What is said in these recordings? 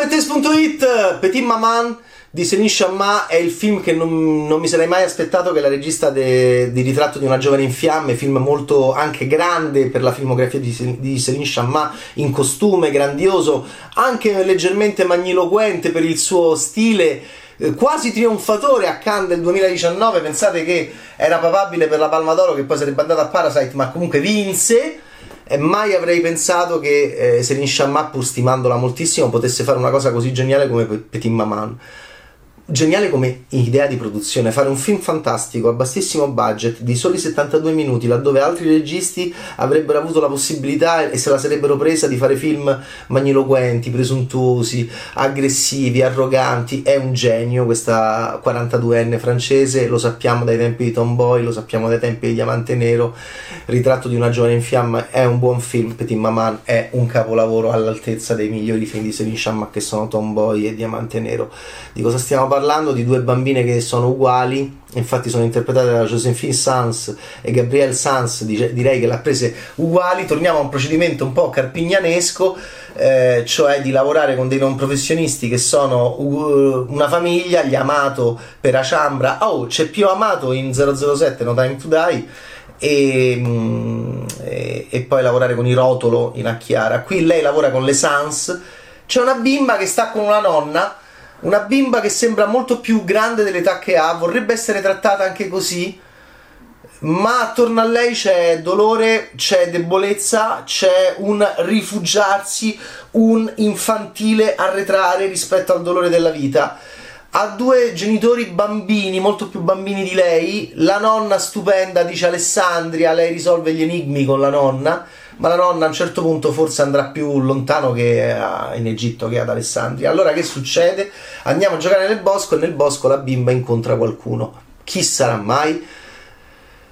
Bettes.it, Petit Maman di Céline Chamma è il film che non, non, mi sarei mai aspettato che la regista de, di Ritratto di una giovane in fiamme, film molto anche grande per la filmografia di, di Céline Chamma, in costume, grandioso, anche leggermente magniloquente per il suo stile eh, quasi trionfatore a Cannes del 2019. Pensate che era papabile per la Palma d'Oro, che poi sarebbe andata a Parasite, ma comunque vinse. E mai avrei pensato che eh, Céline Chamma, pur stimandola moltissimo, potesse fare una cosa così geniale come Petit Maman geniale come idea di produzione, fare un film fantastico a bassissimo budget di soli 72 minuti, laddove altri registi avrebbero avuto la possibilità e se la sarebbero presa di fare film magniloquenti, presuntuosi, aggressivi, arroganti. È un genio questa 42enne francese, lo sappiamo dai tempi di Tomboy, lo sappiamo dai tempi di Diamante Nero. Ritratto di una giovane in fiamma è un buon film, Petit Maman è un capolavoro all'altezza dei migliori film di Céline Sciamma che sono Tomboy e Diamante Nero. Di cosa stiamo parlando? Parlando di due bambine che sono uguali, infatti sono interpretate da Josephine Sanz e Gabrielle Sanz, direi che l'ha prese uguali, torniamo a un procedimento un po' carpignanesco, eh, cioè di lavorare con dei non professionisti che sono una famiglia, gli Amato per Aciambra, oh c'è più Amato in 007 No Time to Die, e, mm, e, e, poi lavorare con i Rotolo in Acchiara. Qui lei lavora con le Sans. C'è una bimba che sta con una nonna una bimba che sembra molto più grande dell'età che ha, vorrebbe essere trattata anche così, ma attorno a lei c'è dolore, c'è debolezza, c'è un rifugiarsi, un infantile arretrare rispetto al dolore della vita. Ha due genitori bambini, molto più bambini di lei. La nonna stupenda dice Alessandria, lei risolve gli enigmi con la nonna ma la nonna a un certo punto forse andrà più lontano che in Egitto che ad Alessandria. Allora che succede? Andiamo a giocare nel bosco e nel bosco la bimba incontra qualcuno. Chi sarà mai?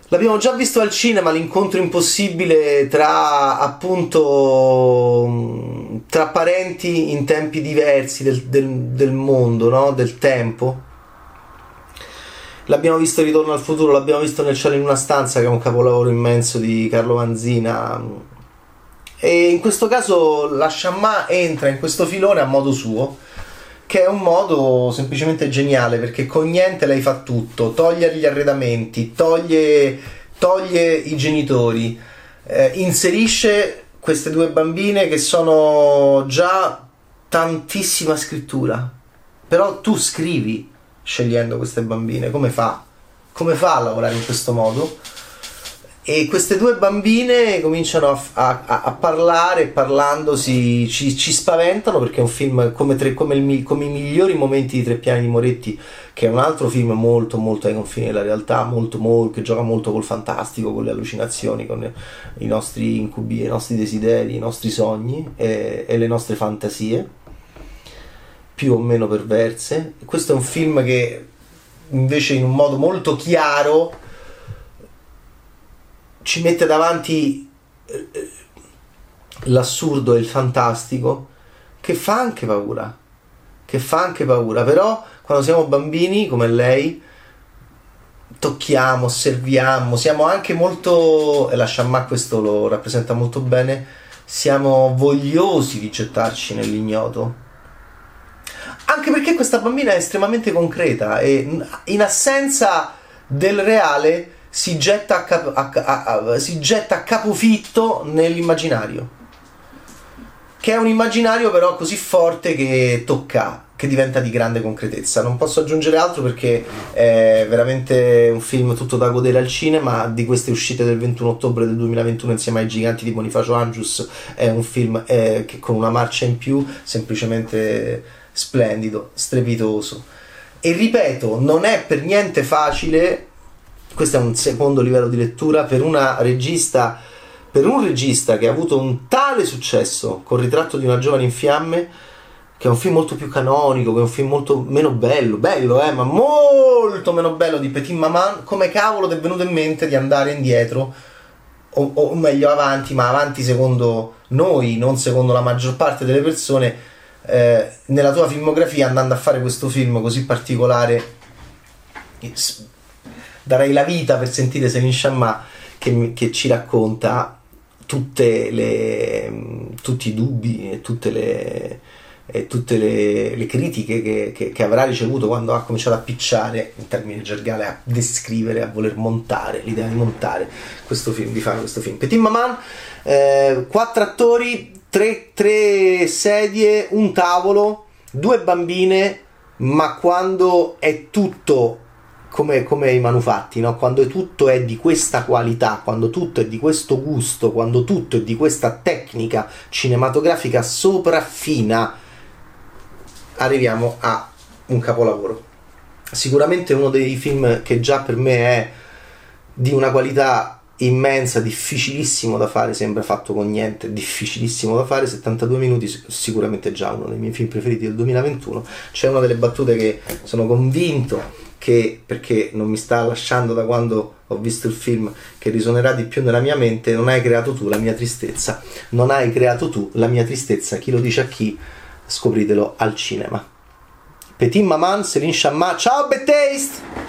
L'abbiamo già visto al cinema l'incontro impossibile tra appunto tra parenti in tempi diversi del, del, del mondo, no? del tempo. L'abbiamo visto in Ritorno al futuro, l'abbiamo visto nel cielo in una stanza, che è un capolavoro immenso di Carlo Vanzina e in questo caso la Shamma entra in questo filone a modo suo, che è un modo semplicemente geniale perché con niente lei fa tutto, toglie gli arredamenti, toglie, toglie i genitori, eh, inserisce queste due bambine che sono già tantissima scrittura. Però tu scrivi scegliendo queste bambine, come fa? Come fa a lavorare in questo modo? E queste due bambine cominciano a, a, a parlare, parlandosi ci, ci, spaventano perché è un film come, tre, come, il, come, i migliori momenti di Tre Piani di Moretti, che è un altro film molto molto ai confini della realtà, molto, molto, che gioca molto col fantastico, con le allucinazioni, con i nostri incubi, i nostri desideri, i nostri sogni e, e le nostre fantasie, più o meno perverse. Questo è un film che invece in un modo molto chiaro ci mette davanti eh, l'assurdo e il fantastico che fa anche paura che fa anche paura. Però quando siamo bambini come lei tocchiamo, osserviamo siamo anche molto e la Shamma questo lo rappresenta molto bene siamo vogliosi di gettarci nell'ignoto. Anche perché questa bambina è estremamente concreta e in assenza del reale si getta a, capo, a, a, si getta a capofitto nell'immaginario. Che è un immaginario però così forte che tocca, che diventa di grande concretezza. Non posso aggiungere altro perché è veramente un film tutto da godere al cinema. Di queste uscite del 21 ottobre del 2021 insieme ai giganti di Bonifacio Angius è un film eh, che con una marcia in più, semplicemente splendido, strepitoso. E ripeto, non è per niente facile questo è un secondo livello di lettura per una regista per un regista che ha avuto un tale successo con il ritratto di una giovane in fiamme che è un film molto più canonico, che è un film molto meno bello, bello eh, ma molto meno bello di Petit Maman, come cavolo ti è venuto in mente di andare indietro, o, o, meglio avanti, ma avanti secondo noi, non secondo la maggior parte delle persone, eh, nella tua filmografia andando a fare questo film così particolare darei la vita per sentire Selin Shamma che, che ci racconta le, tutti i dubbi e tutte le, e tutte le, le critiche che, che, che, avrà ricevuto quando ha cominciato a picciare in termini gergale, a descrivere, a voler montare, l'idea di montare questo film, di fare questo film. Petit Maman, eh, quattro attori, tre, tre sedie, un tavolo, due bambine, ma quando è tutto come, come, i manufatti, no? quando tutto è di questa qualità, quando tutto è di questo gusto, quando tutto è di questa tecnica cinematografica sopraffina, arriviamo a un capolavoro. Sicuramente uno dei film che già per me è di una qualità immensa, difficilissimo da fare, sembra fatto con niente, difficilissimo da fare, 72 minuti, sicuramente già uno dei miei film preferiti del 2021. C'è una delle battute che sono convinto che, perché non mi sta lasciando da quando ho visto il film, che risuonerà di più nella mia mente, non hai creato tu la mia tristezza, non hai creato tu la mia tristezza, chi lo dice a chi? scopritelo al cinema. Petit Maman, Céline Chamma, ciao Betaste!